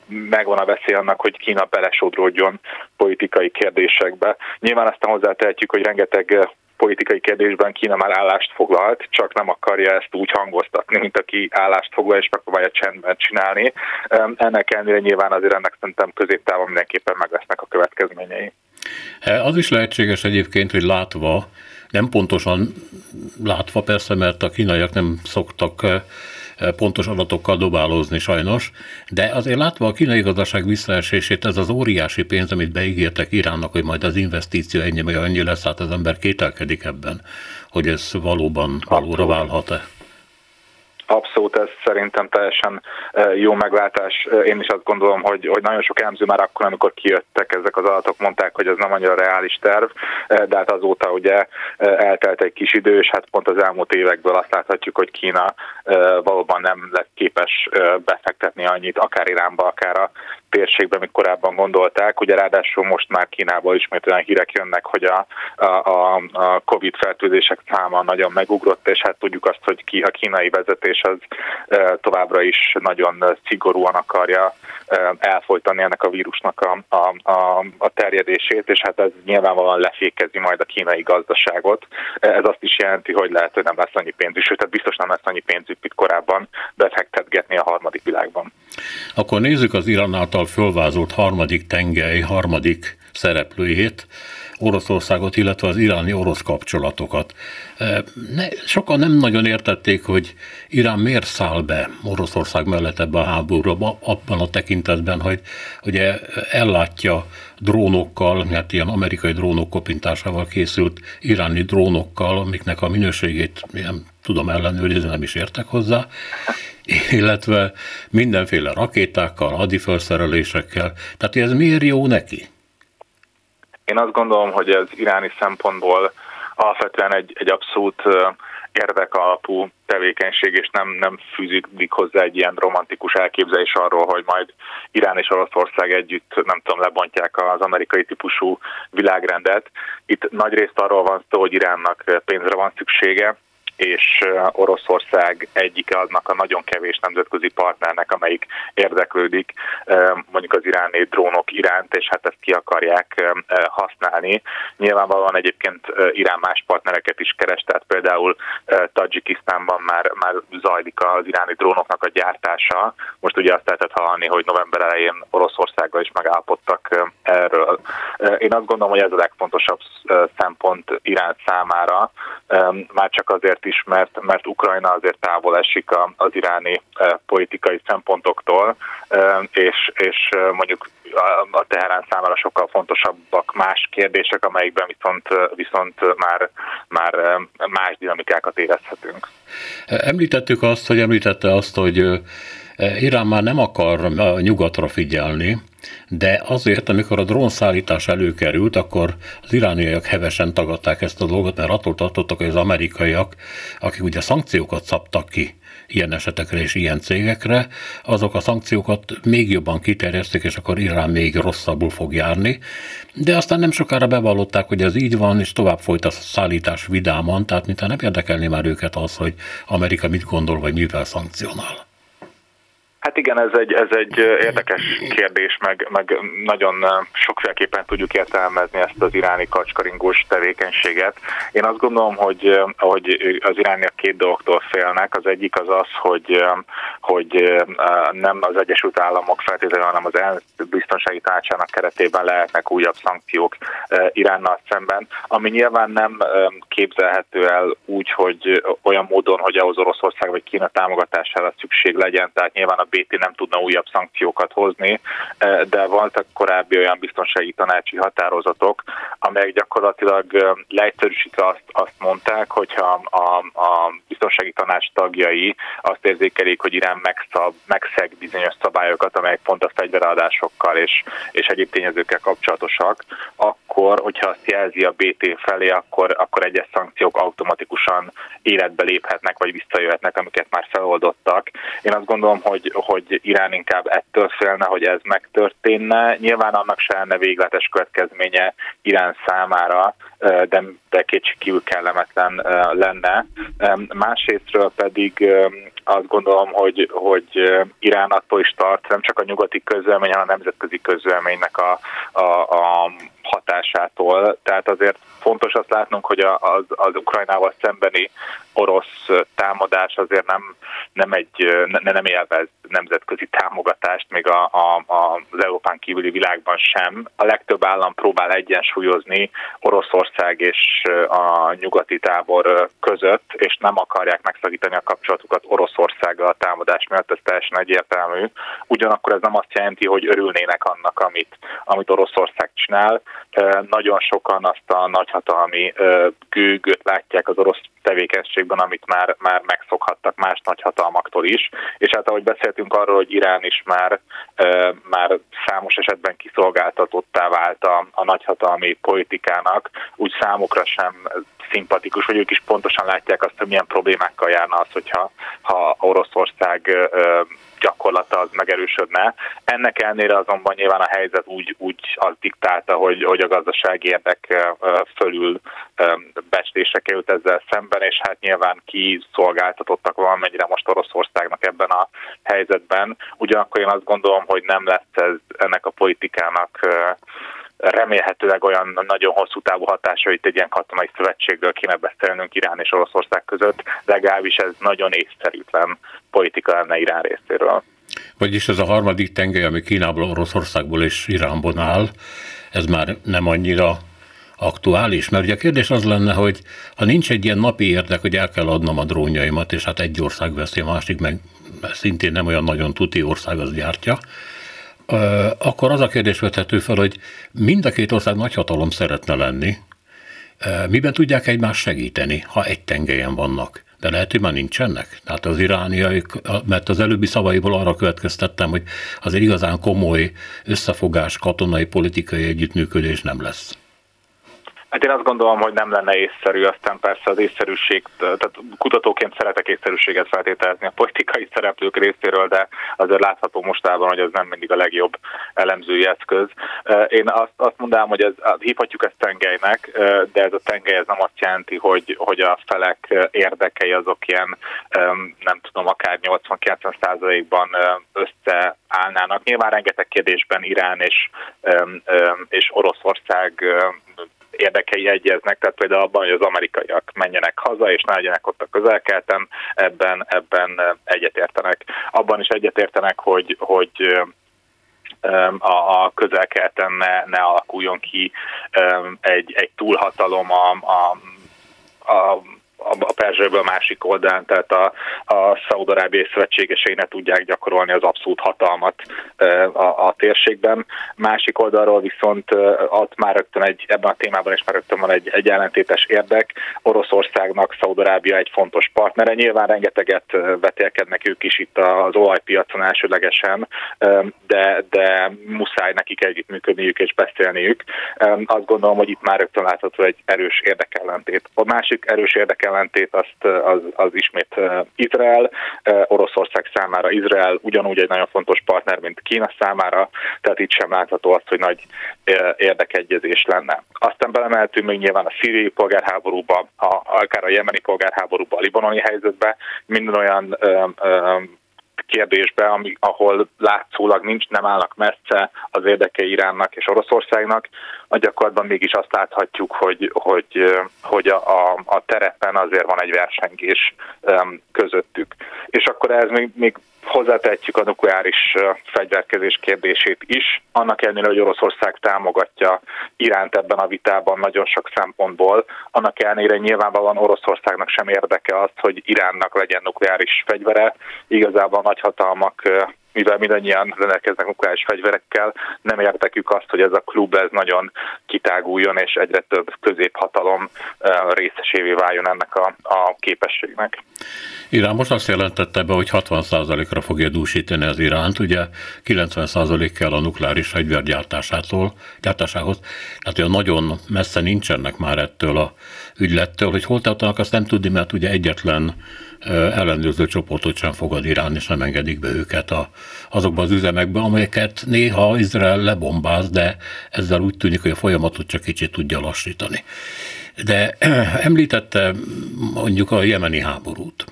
megvan a veszély annak, hogy Kína belesodródjon politikai kérdésekbe. Nyilván aztán hozzátehetjük, hogy rengeteg politikai kérdésben Kína már állást foglalt, csak nem akarja ezt úgy hangoztatni, mint aki állást foglal és megpróbálja csendben csinálni. Ennek ellenére nyilván azért ennek szerintem középtávon mindenképpen meg lesznek a következményei. Az is lehetséges egyébként, hogy látva, nem pontosan látva persze, mert a kínaiak nem szoktak pontos adatokkal dobálózni sajnos, de azért látva a kínai gazdaság visszaesését, ez az óriási pénz, amit beígértek Iránnak, hogy majd az investíció ennyi meg annyi lesz, hát az ember kételkedik ebben, hogy ez valóban valóra válhat-e. Abszolút, ez szerintem teljesen jó meglátás. Én is azt gondolom, hogy, hogy nagyon sok elemző már akkor, amikor kijöttek ezek az adatok, mondták, hogy ez nem annyira reális terv, de hát azóta ugye eltelt egy kis idő, és hát pont az elmúlt évekből azt láthatjuk, hogy Kína valóban nem lett képes befektetni annyit, akár Iránba, akár a térségben, mint korábban gondolták. Ugye ráadásul most már Kínából ismét olyan hírek jönnek, hogy a, a, a COVID fertőzések száma nagyon megugrott, és hát tudjuk azt, hogy ki, a kínai vezetés az továbbra is nagyon szigorúan akarja elfolytani ennek a vírusnak a, a, a, a terjedését, és hát ez nyilvánvalóan lefékezi majd a kínai gazdaságot. Ez azt is jelenti, hogy lehet, hogy nem lesz annyi pénzük, sőt, tehát biztos nem lesz annyi pénzük, mint korábban befektetgetni a harmadik világban. Akkor nézzük az Irán által fölvázolt harmadik tengely, harmadik szereplőjét, Oroszországot, illetve az iráni-orosz kapcsolatokat. Ne, sokan nem nagyon értették, hogy Irán miért száll be Oroszország mellett ebbe a háborúba, abban a tekintetben, hogy ugye ellátja drónokkal, hát ilyen amerikai drónok kopintásával készült iráni drónokkal, amiknek a minőségét nem tudom ellenőrizni, nem is értek hozzá, illetve mindenféle rakétákkal, hadifelszerelésekkel. Tehát ez miért jó neki? Én azt gondolom, hogy ez iráni szempontból alapvetően egy, egy abszolút érvek alapú tevékenység, és nem, nem fűzik hozzá egy ilyen romantikus elképzelés arról, hogy majd Irán és Oroszország együtt, nem tudom, lebontják az amerikai típusú világrendet. Itt nagyrészt arról van szó, hogy Iránnak pénzre van szüksége, és Oroszország egyike aznak a nagyon kevés nemzetközi partnernek, amelyik érdeklődik mondjuk az iráni drónok iránt, és hát ezt ki akarják használni. Nyilvánvalóan egyébként Irán más partnereket is keres, tehát például Tajikisztánban már, már zajlik az iráni drónoknak a gyártása. Most ugye azt lehetett hallani, hogy november elején Oroszországgal is megállapodtak erről. Én azt gondolom, hogy ez a legfontosabb szempont Irán számára, már csak azért is, mert, mert Ukrajna azért távol esik az iráni e, politikai szempontoktól, e, és, és e, mondjuk a Teherán számára sokkal fontosabbak más kérdések, amelyikben viszont, viszont már, már más dinamikákat érezhetünk. Említettük azt, hogy említette azt, hogy Irán már nem akar nyugatra figyelni, de azért, amikor a drónszállítás előkerült, akkor az irániaiak hevesen tagadták ezt a dolgot, mert attól tartottak, hogy az amerikaiak, akik ugye szankciókat szabtak ki ilyen esetekre és ilyen cégekre, azok a szankciókat még jobban kiterjesztik, és akkor Irán még rosszabbul fog járni. De aztán nem sokára bevallották, hogy ez így van, és tovább folyt a szállítás vidáman, tehát mintha nem érdekelni már őket az, hogy Amerika mit gondol, vagy mivel szankcionál. Hát igen, ez egy, ez egy érdekes kérdés, meg, meg nagyon sokféleképpen tudjuk értelmezni ezt az iráni kacskaringós tevékenységet. Én azt gondolom, hogy, hogy az irániak két dologtól félnek. Az egyik az az, hogy, hogy nem az Egyesült Államok feltétlenül, hanem az ENSZ biztonsági tanácsának keretében lehetnek újabb szankciók Iránnal szemben, ami nyilván nem képzelhető el úgy, hogy olyan módon, hogy ahhoz Oroszország vagy Kína támogatására szükség legyen, tehát nyilván a BT nem tudna újabb szankciókat hozni, eh, de voltak korábbi olyan biztonsági tanácsi határozatok, amelyek gyakorlatilag eh, leegyszerűsítve azt, azt mondták, hogyha a, a biztonsági tanács tagjai azt érzékelik, hogy Irán megszab, megszeg bizonyos szabályokat, amelyek pont a fegyveradásokkal és, és egyéb tényezőkkel kapcsolatosak, akkor, hogyha azt jelzi a BT felé, akkor, akkor egyes szankciók automatikusan életbe léphetnek, vagy visszajöhetnek, amiket már feloldottak. Én azt gondolom, hogy, hogy Irán inkább ettől félne, hogy ez megtörténne. Nyilván annak se lenne végletes következménye Irán számára, de, de kétségkívül kellemetlen lenne. Másrésztről pedig azt gondolom, hogy, hogy Irán attól is tart, nem csak a nyugati közölmény, hanem a nemzetközi közölménynek a, a, a hatásától. Tehát azért fontos azt látnunk, hogy az, az Ukrajnával szembeni orosz támadás azért nem, nem, egy, ne, nem élvez nemzetközi támogatást, még a, a, az Európán kívüli világban sem. A legtöbb állam próbál egyensúlyozni Oroszország és a nyugati tábor között, és nem akarják megszakítani a kapcsolatukat Oroszországgal a támadás miatt, ez teljesen egyértelmű. Ugyanakkor ez nem azt jelenti, hogy örülnének annak, amit, amit Oroszország csinál. Nagyon sokan azt a nagyhatalmi gőgöt látják az orosz tevékenységben, amit már, már megszokhattak más nagyhatalmaktól is. És hát ahogy beszéltünk arról, hogy Irán is már, már számos esetben kiszolgáltatottá vált a, a nagyhatalmi politikának, úgy számukra sem szimpatikus, hogy ők is pontosan látják azt, hogy milyen problémákkal járna az, hogyha ha Oroszország gyakorlata az megerősödne. Ennek ellenére azonban nyilván a helyzet úgy, úgy az diktálta, hogy, hogy a gazdasági érdek fölül becslésre került ezzel szemben, és hát nyilván ki szolgáltatottak valamennyire most Oroszországnak ebben a helyzetben. Ugyanakkor én azt gondolom, hogy nem lesz ez ennek a politikának remélhetőleg olyan nagyon hosszú távú hatása, hogy egy ilyen katonai szövetségről kéne beszélnünk Irán és Oroszország között, legalábbis ez nagyon észszerűtlen politika lenne Irán részéről. Vagyis ez a harmadik tengely, ami Kínából, Oroszországból és Iránból áll, ez már nem annyira aktuális? Mert ugye a kérdés az lenne, hogy ha nincs egy ilyen napi érdek, hogy el kell adnom a drónjaimat, és hát egy ország veszi, a másik meg szintén nem olyan nagyon tuti ország az gyártja, akkor az a kérdés vethető fel, hogy mind a két ország nagyhatalom szeretne lenni, miben tudják egymást segíteni, ha egy tengelyen vannak. De lehet, hogy már nincsenek. Tehát az irániaik, mert az előbbi szavaiból arra következtettem, hogy azért igazán komoly összefogás, katonai, politikai együttműködés nem lesz. Hát én azt gondolom, hogy nem lenne észszerű, aztán persze az észszerűség, tehát kutatóként szeretek észszerűséget feltételezni a politikai szereplők részéről, de azért látható mostában, hogy ez nem mindig a legjobb elemzői eszköz. Én azt, azt mondanám, hogy ez, hívhatjuk ezt tengelynek, de ez a tengely ez nem azt jelenti, hogy, hogy a felek érdekei azok ilyen, nem tudom, akár 80-90 százalékban összeállnának. Nyilván rengeteg kérdésben Irán és, és Oroszország érdekei egyeznek, tehát például abban, hogy az amerikaiak menjenek haza, és ne legyenek ott a közelkelten, ebben, ebben egyetértenek. Abban is egyetértenek, hogy, hogy a, a közelkelten ne, ne alakuljon ki egy, egy túlhatalom a, a, a a Perzsőből másik oldalán, tehát a, a Szaudarábiai szövetségesei ne tudják gyakorolni az abszolút hatalmat a, a térségben. Másik oldalról viszont ott már rögtön egy, ebben a témában is már rögtön van egy, egy ellentétes érdek. Oroszországnak Szaudarábia egy fontos partnere. Nyilván rengeteget vetélkednek ők is itt az olajpiacon elsődlegesen, de, de muszáj nekik együttműködniük és beszélniük. Azt gondolom, hogy itt már rögtön látható egy erős érdekellentét. A másik erős érdekellentét ellentét azt az, az ismét Izrael. Oroszország számára Izrael ugyanúgy egy nagyon fontos partner, mint Kína számára, tehát itt sem látható azt, hogy nagy érdekegyezés lenne. Aztán belemeltünk még nyilván a szíriai polgárháborúba, a, akár a jemeni polgárháborúba, a libanoni helyzetbe, minden olyan ö, ö, kérdésbe, ami, ahol látszólag nincs, nem állnak messze az érdekei Iránnak és Oroszországnak, a gyakorlatban mégis azt láthatjuk, hogy, hogy, hogy a, a, a terepen azért van egy versengés közöttük. És akkor ez még, még hozzátehetjük a nukleáris fegyverkezés kérdését is, annak ellenére, hogy Oroszország támogatja Iránt ebben a vitában nagyon sok szempontból, annak ellenére nyilvánvalóan Oroszországnak sem érdeke az, hogy Iránnak legyen nukleáris fegyvere, igazából a nagyhatalmak mivel mindannyian rendelkeznek nukleáris fegyverekkel, nem értekük azt, hogy ez a klub ez nagyon kitáguljon, és egyre több középhatalom részesévé váljon ennek a, a képességnek. Irán most azt jelentette be, hogy 60%-ra fogja dúsítani az Iránt, ugye 90% kell a nukleáris fegyver gyártásától, gyártásához, tehát olyan nagyon messze nincsenek már ettől a ügylettől, hogy hol tartanak, azt nem tudni, mert ugye egyetlen ellenőrző csoportot sem fogad Irán, és nem engedik be őket a, azokba az üzemekbe, amelyeket néha Izrael lebombáz, de ezzel úgy tűnik, hogy a folyamatot csak kicsit tudja lassítani. De említette mondjuk a jemeni háborút.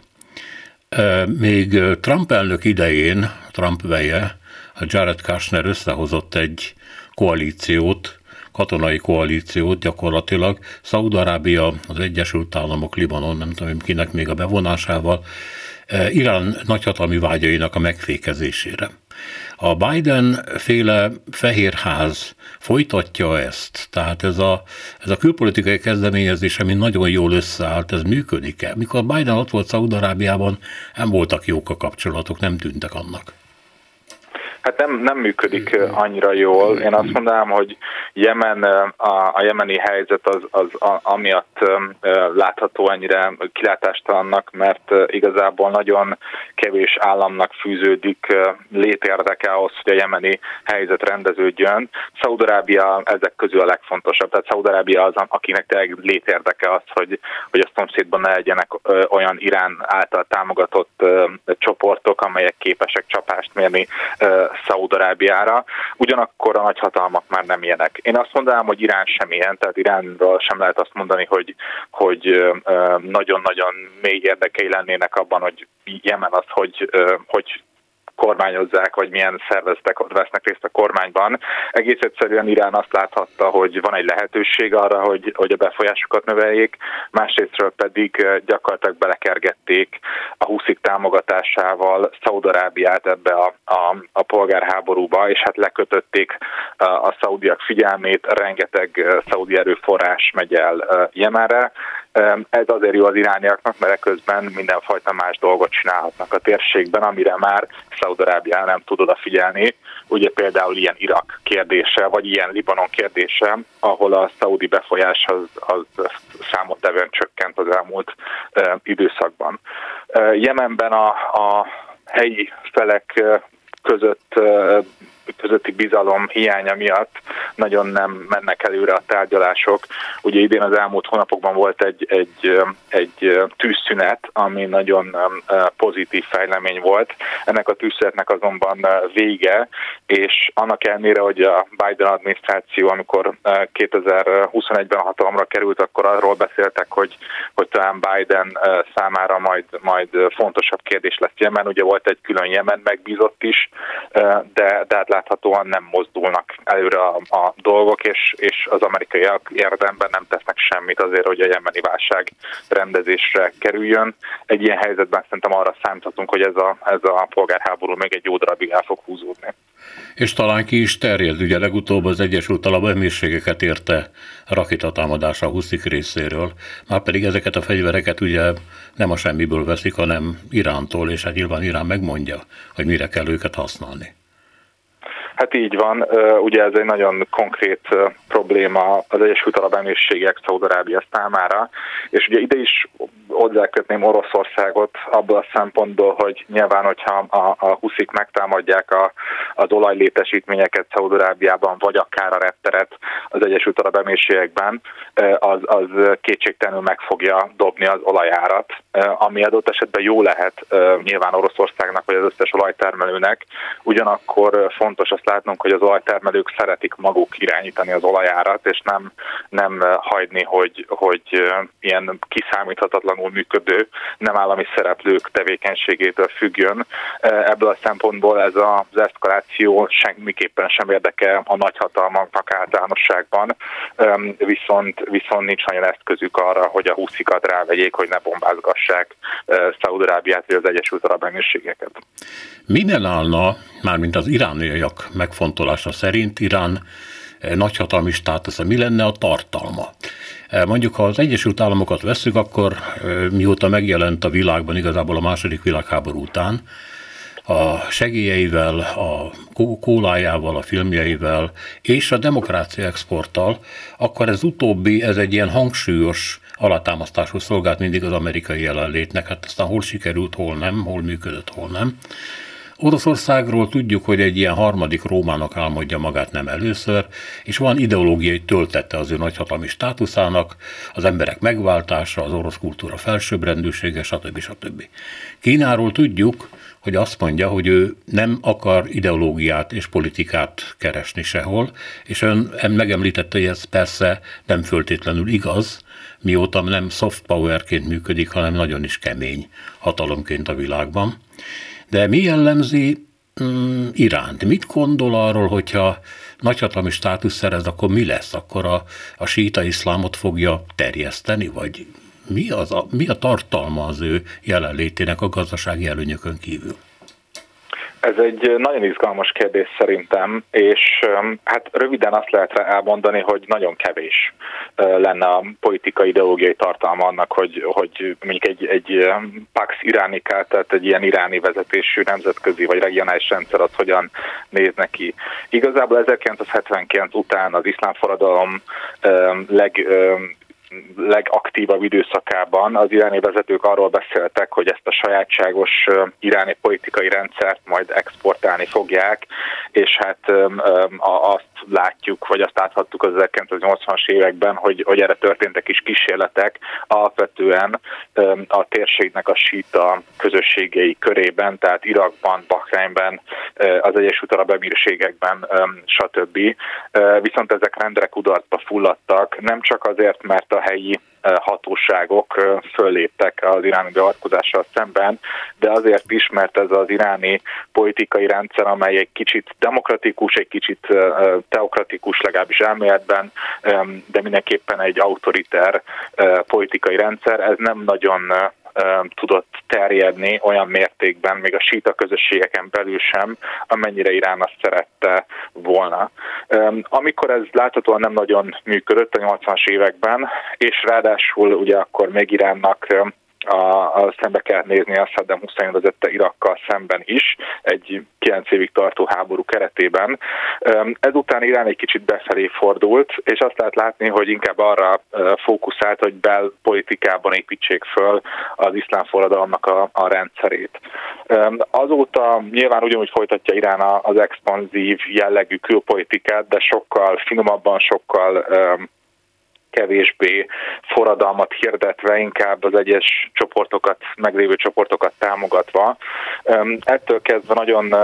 Még Trump elnök idején, Trump veje, Jared Kushner összehozott egy koalíciót, katonai koalíciót gyakorlatilag, Szaúd-Arábia, az Egyesült Államok, Libanon, nem tudom kinek még a bevonásával, Irán nagyhatalmi vágyainak a megfékezésére. A Biden féle fehérház folytatja ezt, tehát ez a, ez a külpolitikai kezdeményezés, ami nagyon jól összeállt, ez működik-e? Mikor Biden ott volt Szaúd-Arábiában, nem voltak jók a kapcsolatok, nem tűntek annak. Hát nem, nem működik annyira jól. Én azt mondanám, hogy Jemen, a, a jemeni helyzet az, az a, amiatt látható ennyire kilátástalannak, mert igazából nagyon kevés államnak fűződik létérdeke ahhoz, hogy a jemeni helyzet rendeződjön. Szaudarábia ezek közül a legfontosabb. Tehát Szaudarábia az, akinek tényleg létérdeke az, hogy, hogy a szomszédban ne legyenek olyan Irán által támogatott csoportok, amelyek képesek csapást mérni Szaudarábiára. Ugyanakkor a nagyhatalmak már nem ilyenek. Én azt mondanám, hogy Irán sem ilyen, tehát Iránról sem lehet azt mondani, hogy, hogy nagyon-nagyon mély érdekei lennének abban, hogy Jemen az, hogy, hogy kormányozzák, vagy milyen szervezetek vesznek részt a kormányban. Egész egyszerűen Irán azt láthatta, hogy van egy lehetőség arra, hogy, hogy a befolyásukat növeljék, másrésztről pedig gyakorlatilag belekergették a húszik támogatásával Szaudarábiát ebbe a, a, a polgárháborúba, és hát lekötötték a szaudiak figyelmét, rengeteg szaudi erőforrás megy el Jemenre, ez azért jó az irániaknak, mert közben mindenfajta más dolgot csinálhatnak a térségben, amire már Szaudarábia nem tud odafigyelni. Ugye például ilyen Irak kérdése, vagy ilyen Libanon kérdése, ahol a szaudi befolyás az, az számottevően csökkent az elmúlt időszakban. Jemenben a, a helyi felek között közötti bizalom hiánya miatt nagyon nem mennek előre a tárgyalások. Ugye idén az elmúlt hónapokban volt egy, egy, egy tűzszünet, ami nagyon pozitív fejlemény volt. Ennek a tűzszünetnek azonban vége, és annak ellenére, hogy a Biden adminisztráció, amikor 2021-ben hatalomra került, akkor arról beszéltek, hogy, hogy talán Biden számára majd, majd fontosabb kérdés lesz Jemen. Ugye volt egy külön Jemen megbízott is, de, de hát láthatóan nem mozdulnak előre a, a dolgok, és, és az amerikai érdemben nem tesznek semmit azért, hogy a jemeni válság rendezésre kerüljön. Egy ilyen helyzetben szerintem arra számíthatunk, hogy ez a, ez a polgárháború még egy jó darabig el fog húzódni. És talán ki is terjed, ugye legutóbb az Egyesült Arab Emírségeket érte rakétatámadás a huszik részéről, már pedig ezeket a fegyvereket ugye nem a semmiből veszik, hanem Irántól, és hát nyilván Irán megmondja, hogy mire kell őket használni. Hát így van, ugye ez egy nagyon konkrét probléma az Egyesült Arab Emírségek Szaudarábia számára, és ugye ide is hozzákötném Oroszországot abból a szempontból, hogy nyilván, hogyha a, a huszik megtámadják a, az olajlétesítményeket Szaudarábiában, vagy akár a repteret az Egyesült Arab Emírségekben, az, az kétségtelenül meg fogja dobni az olajárat, ami adott esetben jó lehet nyilván Oroszországnak, vagy az összes olajtermelőnek, ugyanakkor fontos azt látnunk, hogy az olajtermelők szeretik maguk irányítani az olajárat, és nem, nem hagyni, hogy, hogy ilyen kiszámíthatatlanul működő nem állami szereplők tevékenységétől függjön. Ebből a szempontból ez az eszkaláció semmiképpen sem érdeke a nagyhatalmaknak általánosságban, viszont, viszont nincs nagyon eszközük arra, hogy a húszikat rávegyék, hogy ne bombázgassák Szaúd-Arábiát vagy az Egyesült Arab Emírségeket. Minden állna, mármint az irániak megfontolása szerint Irán nagyhatalmi státusza, mi lenne a tartalma? Eh, mondjuk, ha az Egyesült Államokat veszük, akkor eh, mióta megjelent a világban igazából a második világháború után, a segélyeivel, a kólájával, a filmjeivel és a demokrácia exporttal, akkor ez utóbbi, ez egy ilyen hangsúlyos alátámasztáshoz szolgált mindig az amerikai jelenlétnek. Hát aztán hol sikerült, hol nem, hol működött, hol nem. Oroszországról tudjuk, hogy egy ilyen harmadik Rómának álmodja magát nem először, és van ideológiai töltete az ő nagyhatalmi státuszának, az emberek megváltása, az orosz kultúra felsőbbrendűsége, stb. stb. Kínáról tudjuk, hogy azt mondja, hogy ő nem akar ideológiát és politikát keresni sehol, és ön megemlítette, hogy ez persze nem föltétlenül igaz, mióta nem soft powerként működik, hanem nagyon is kemény hatalomként a világban. De mi jellemzi mm, Iránt? Mit gondol arról, hogyha nagyhatalmi státusz szerez, akkor mi lesz? Akkor a, a síta iszlámot fogja terjeszteni, vagy mi, az a, mi a tartalma az ő jelenlétének a gazdasági előnyökön kívül? Ez egy nagyon izgalmas kérdés szerintem, és hát röviden azt lehet elmondani, hogy nagyon kevés lenne a politikai ideológiai tartalma annak, hogy, hogy mondjuk egy, egy Pax Iránika, tehát egy ilyen iráni vezetésű nemzetközi vagy regionális rendszer az hogyan néz neki. Igazából 1979 után az iszlám forradalom leg legaktívabb időszakában az iráni vezetők arról beszéltek, hogy ezt a sajátságos iráni politikai rendszert majd exportálni fogják, és hát azt látjuk, vagy azt láthattuk az 1980-as években, hogy, hogy erre történtek is kísérletek, alapvetően a térségnek a síta közösségei körében, tehát Irakban, Bahreinben, az Egyesült Arab Emírségekben, stb. Viszont ezek rendre kudarcba fulladtak, nem csak azért, mert a helyi hatóságok fölléptek az iráni beavatkozással szemben, de azért is, mert ez az iráni politikai rendszer, amely egy kicsit demokratikus, egy kicsit teokratikus legalábbis elméletben, de mindenképpen egy autoriter politikai rendszer, ez nem nagyon tudott terjedni olyan mértékben, még a síta közösségeken belül sem, amennyire Irán azt szerette volna. Amikor ez láthatóan nem nagyon működött a 80-as években, és ráadásul ugye akkor még Iránnak a, a szembe kell nézni a Saddam Hussein vezette Irakkal szemben is, egy 9 évig tartó háború keretében. Ezután Irán egy kicsit befelé fordult, és azt lehet látni, hogy inkább arra fókuszált, hogy belpolitikában építsék föl az iszlám forradalomnak a, a rendszerét. Azóta nyilván ugyanúgy folytatja Irán az expanzív jellegű külpolitikát, de sokkal finomabban, sokkal kevésbé forradalmat hirdetve, inkább az egyes csoportokat, meglévő csoportokat támogatva. Ettől kezdve nagyon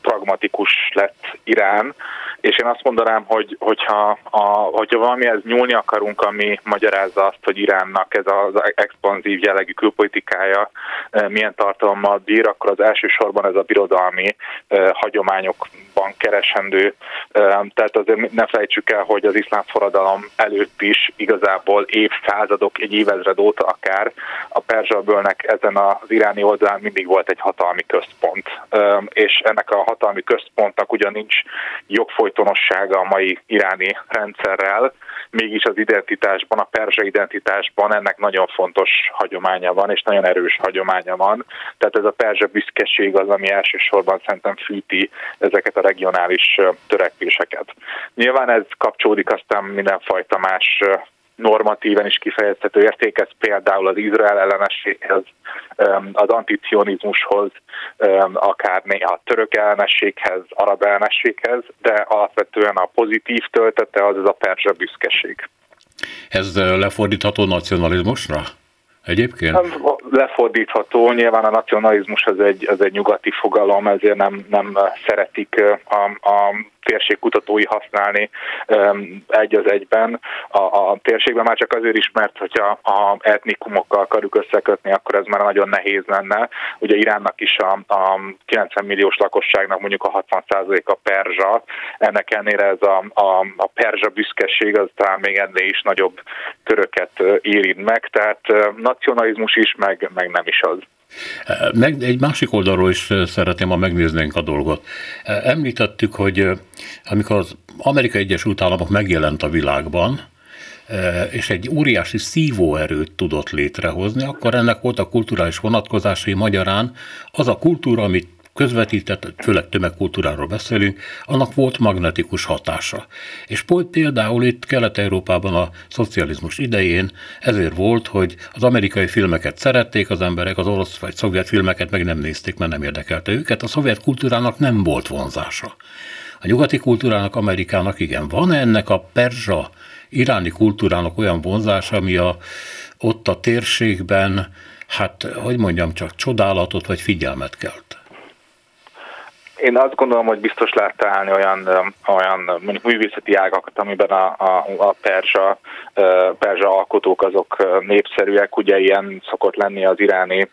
pragmatikus lett Irán, és én azt mondanám, hogy hogyha, a, hogyha valamihez nyúlni akarunk, ami magyarázza azt, hogy Iránnak ez az expanzív jellegű külpolitikája milyen tartalommal bír, akkor az elsősorban ez a birodalmi hagyományokban keresendő. Tehát azért ne felejtsük el, hogy az iszlám forradalom előtt is igazából évszázadok, egy évezred óta akár a Perzsabölnek ezen az iráni oldalán mindig volt egy hatalmi központ. És ennek a hatalmi központnak ugyan nincs jogfolytonossága a mai iráni rendszerrel, mégis az identitásban, a perzsa identitásban ennek nagyon fontos hagyománya van, és nagyon erős hagyománya van. Tehát ez a perzsa büszkeség az, ami elsősorban szerintem fűti ezeket a regionális törekvéseket. Nyilván ez kapcsolódik aztán mindenfajta más normatíven is kifejezhető értékez, például az Izrael ellenességhez, az anticionizmushoz, akár néha a török ellenességhez, arab ellenességhez, de alapvetően a pozitív töltete az az a perzsa büszkeség. Ez lefordítható nacionalizmusra? Egyébként? Lefordítható, nyilván a nacionalizmus az egy, az egy nyugati fogalom, ezért nem, nem szeretik a, a térségkutatói használni egy az egyben a, a térségben, már csak azért is, mert hogyha a etnikumokkal akarjuk összekötni, akkor ez már nagyon nehéz lenne. Ugye Iránnak is a, a 90 milliós lakosságnak mondjuk a 60% a perzsa, ennek ennél ez a, a, a perzsa büszkeség az talán még ennél is nagyobb köröket érint meg, tehát nacionalizmus is, meg, meg nem is az. Meg egy másik oldalról is szeretném, ha megnéznénk a dolgot. Említettük, hogy amikor az Amerikai Egyesült Államok megjelent a világban, és egy óriási szívóerőt tudott létrehozni, akkor ennek volt a kulturális vonatkozásai magyarán az a kultúra, amit közvetített, főleg tömegkultúráról beszélünk, annak volt magnetikus hatása. És például itt Kelet-Európában a szocializmus idején ezért volt, hogy az amerikai filmeket szerették az emberek, az orosz vagy szovjet filmeket meg nem nézték, mert nem érdekelte őket. A szovjet kultúrának nem volt vonzása. A nyugati kultúrának, Amerikának igen. Van -e ennek a perzsa, iráni kultúrának olyan vonzása, ami a, ott a térségben, hát, hogy mondjam, csak csodálatot vagy figyelmet kelt? Én azt gondolom, hogy biztos lehet találni olyan, olyan mondjuk művészeti ágakat, amiben a, a, a perzsa, perzsa alkotók azok népszerűek. Ugye ilyen szokott lenni az iráni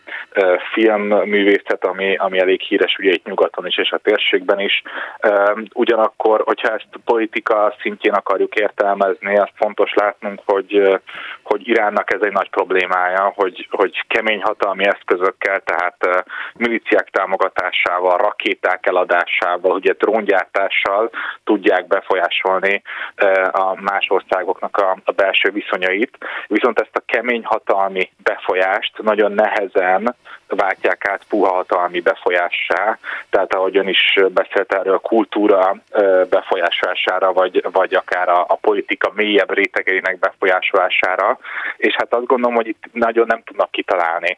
filmművészet, ami, ami elég híres ugye itt nyugaton is és a térségben is. Ugyanakkor, hogyha ezt politika szintjén akarjuk értelmezni, azt fontos látnunk, hogy, hogy Iránnak ez egy nagy problémája, hogy, hogy kemény hatalmi eszközökkel, tehát miliciák támogatásával, rakéták eladásával, ugye dróngyártással tudják befolyásolni a más országoknak a, a belső viszonyait. Viszont ezt a kemény hatalmi befolyást nagyon nehezen váltják át puha hatalmi befolyássá, tehát ahogy ön is beszélt erről, a kultúra befolyásolására, vagy, vagy akár a, a politika mélyebb rétegeinek befolyásolására, és hát azt gondolom, hogy itt nagyon nem tudnak kitalálni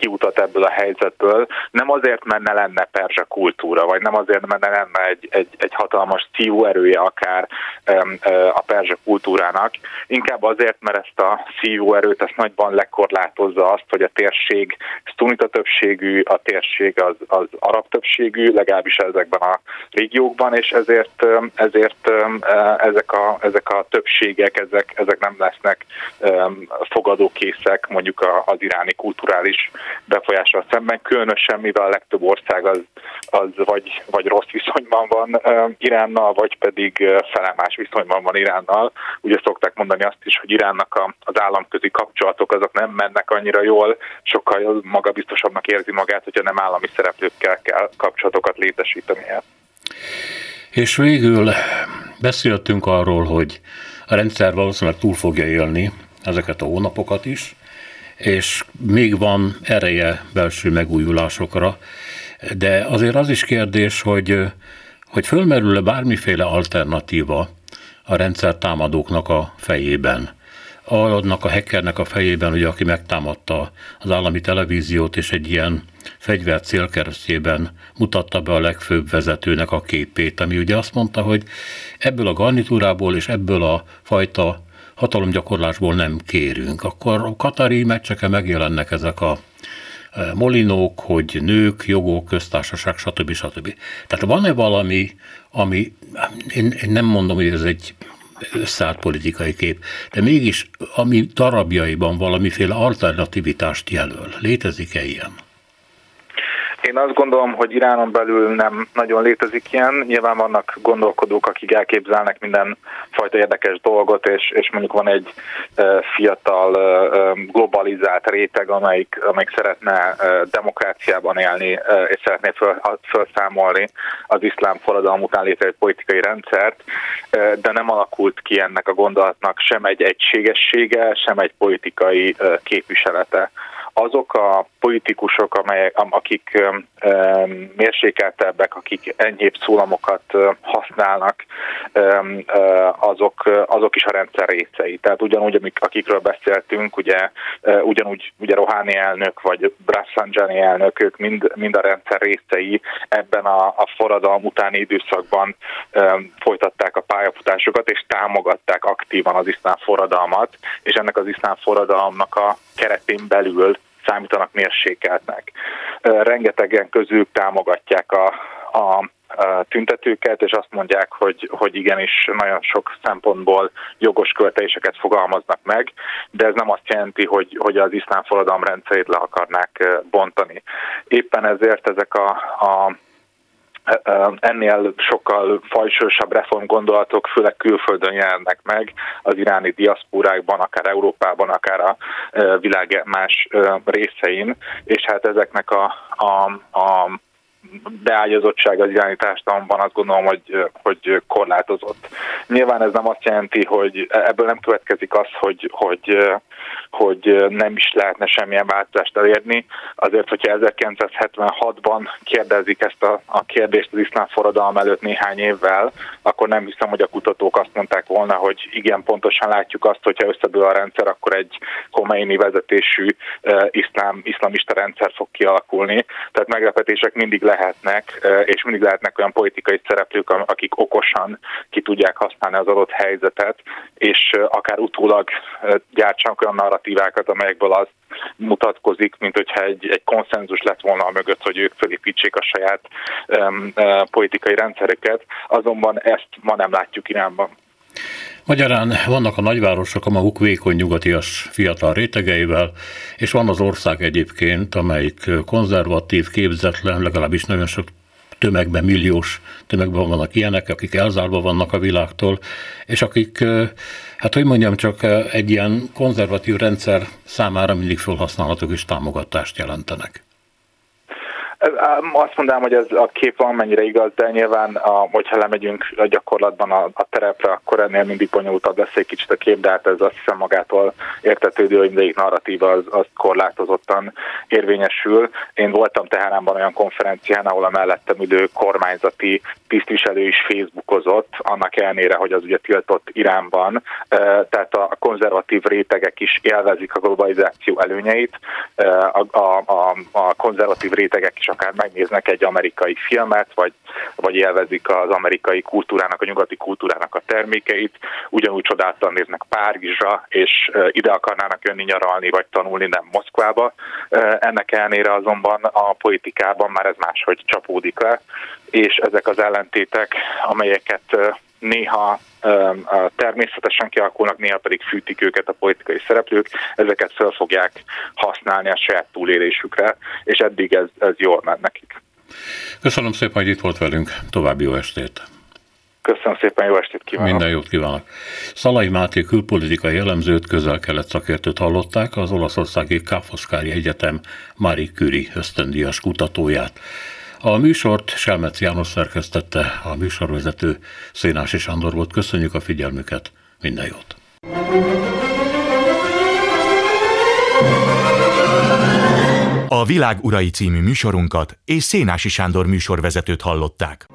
kiutat ebből a helyzetből, nem azért, mert ne lenne perzsa kultúra, vagy nem azért, mert ne lenne egy, egy, egy hatalmas szívó erője akár a perzsa kultúrának, inkább azért, mert ezt a szívó erőt ezt nagyban lekorlátozza azt, hogy a térség sztunita többségű, a térség az, az arab többségű, legalábbis ezekben a régiókban, és ezért, ezért ezek a, ezek a többségek, ezek, ezek nem lesznek fogadókészek mondjuk az iráni kulturális befolyással szemben, különösen mivel a legtöbb ország az, az vagy, vagy rossz viszonyban van Iránnal, vagy pedig felemás viszonyban van Iránnal. Ugye szokták mondani azt is, hogy Iránnak a, az államközi kapcsolatok azok nem mennek annyira jól, sokkal magabiztosabbnak érzi magát, hogyha nem állami szereplőkkel kell kapcsolatokat létesítenie. És végül beszéltünk arról, hogy a rendszer valószínűleg túl fogja élni ezeket a hónapokat is, és még van ereje belső megújulásokra, de azért az is kérdés, hogy, hogy fölmerül-e bármiféle alternatíva a rendszer támadóknak a fejében. Annak a hackernek a fejében, ugye, aki megtámadta az állami televíziót, és egy ilyen fegyver célkeresztjében mutatta be a legfőbb vezetőnek a képét, ami ugye azt mondta, hogy ebből a garnitúrából és ebből a fajta hatalomgyakorlásból nem kérünk, akkor a katari meccseken megjelennek ezek a e, molinók, hogy nők, jogok, köztársaság, stb. stb. Tehát van-e valami, ami, én, én nem mondom, hogy ez egy összeállt politikai kép, de mégis ami darabjaiban valamiféle alternativitást jelöl. Létezik-e ilyen? Én azt gondolom, hogy Iránon belül nem nagyon létezik ilyen. Nyilván vannak gondolkodók, akik elképzelnek minden fajta érdekes dolgot, és, és mondjuk van egy fiatal globalizált réteg, amelyik, amelyik szeretne demokráciában élni, és szeretné föl, felszámolni az iszlám forradalom után létrejött politikai rendszert, de nem alakult ki ennek a gondolatnak sem egy egységessége, sem egy politikai képviselete azok a politikusok, amelyek, akik mérsékeltebbek, akik enyhébb szólamokat használnak, azok, azok is a rendszer részei. Tehát ugyanúgy, amik, akikről beszéltünk, ugye, ugyanúgy ugye Rohani elnök, vagy Brassanjani elnök, ők mind, mind a rendszer részei ebben a, a forradalom utáni időszakban folytatták a pályafutásokat, és támogatták aktívan az iszlám forradalmat, és ennek az iszlám forradalomnak a keretén belül számítanak mérsékeltnek. Rengetegen közül támogatják a, a tüntetőket, és azt mondják, hogy, hogy igenis nagyon sok szempontból jogos követeléseket fogalmaznak meg, de ez nem azt jelenti, hogy, hogy az iszlám forradalom rendszerét le akarnák bontani. Éppen ezért ezek a, a ennél sokkal fajsősabb reformgondolatok főleg külföldön jelennek meg, az iráni diaszpórákban, akár Európában, akár a világ más részein, és hát ezeknek a, a, a beágyazottság az iráni társadalomban azt gondolom, hogy, hogy korlátozott. Nyilván ez nem azt jelenti, hogy ebből nem következik az, hogy, hogy hogy nem is lehetne semmilyen változást elérni. Azért, hogyha 1976-ban kérdezik ezt a, a kérdést az iszlám forradalom előtt néhány évvel, akkor nem hiszem, hogy a kutatók azt mondták volna, hogy igen, pontosan látjuk azt, hogyha összedől a rendszer, akkor egy Khomeini vezetésű uh, iszlám, iszlamista rendszer fog kialakulni. Tehát meglepetések mindig lehetnek, és mindig lehetnek olyan politikai szereplők, akik okosan ki tudják használni az adott helyzetet, és akár utólag gyártsanak olyan narratívákat, amelyekből az mutatkozik, mint hogyha egy, egy konszenzus lett volna a mögött, hogy ők felépítsék a saját um, uh, politikai rendszereket, azonban ezt ma nem látjuk Iránban. Magyarán vannak a nagyvárosok a maguk vékony nyugatias fiatal rétegeivel, és van az ország egyébként, amelyik konzervatív, képzetlen, legalábbis nagyon sok tömegben, milliós tömegben vannak ilyenek, akik elzárva vannak a világtól, és akik, hát hogy mondjam, csak egy ilyen konzervatív rendszer számára mindig felhasználhatók és támogatást jelentenek. Azt mondanám, hogy ez a kép van mennyire igaz, de nyilván, a, hogyha lemegyünk a gyakorlatban a, a terepre, akkor ennél mindig bonyolultabb lesz egy kicsit a kép, de hát ez azt hiszem magától értetődő, hogy mindegyik narratíva az, az korlátozottan érvényesül. Én voltam Teheránban olyan konferencián, ahol a mellettem ülő kormányzati tisztviselő is Facebookozott, annak ellenére, hogy az ugye tiltott Iránban, tehát a konzervatív rétegek is élvezik a globalizáció előnyeit, a, a, a, a konzervatív rétegek is akár megnéznek egy amerikai filmet, vagy, vagy élvezik az amerikai kultúrának, a nyugati kultúrának a termékeit, ugyanúgy csodáltan néznek Párizsra, és ide akarnának jönni nyaralni, vagy tanulni, nem Moszkvába. Ennek ellenére azonban a politikában már ez máshogy csapódik le, és ezek az ellentétek, amelyeket néha természetesen kialakulnak, néha pedig fűtik őket a politikai szereplők, ezeket fel fogják használni a saját túlélésükre, és eddig ez, ez jól ment nekik. Köszönöm szépen, hogy itt volt velünk, további jó estét! Köszönöm szépen, jó estét kívánok! Minden jót kívánok! Szalai Máté külpolitikai jellemzőt, közel-kelet szakértőt hallották, az olaszországi Káfoszkári Egyetem Marie Curie ösztöndíjas kutatóját. A műsort Selmec János szerkesztette, a műsorvezető Szénási Sándor volt. Köszönjük a figyelmüket, minden jót! A Világ Urai című műsorunkat és Szénási Sándor műsorvezetőt hallották.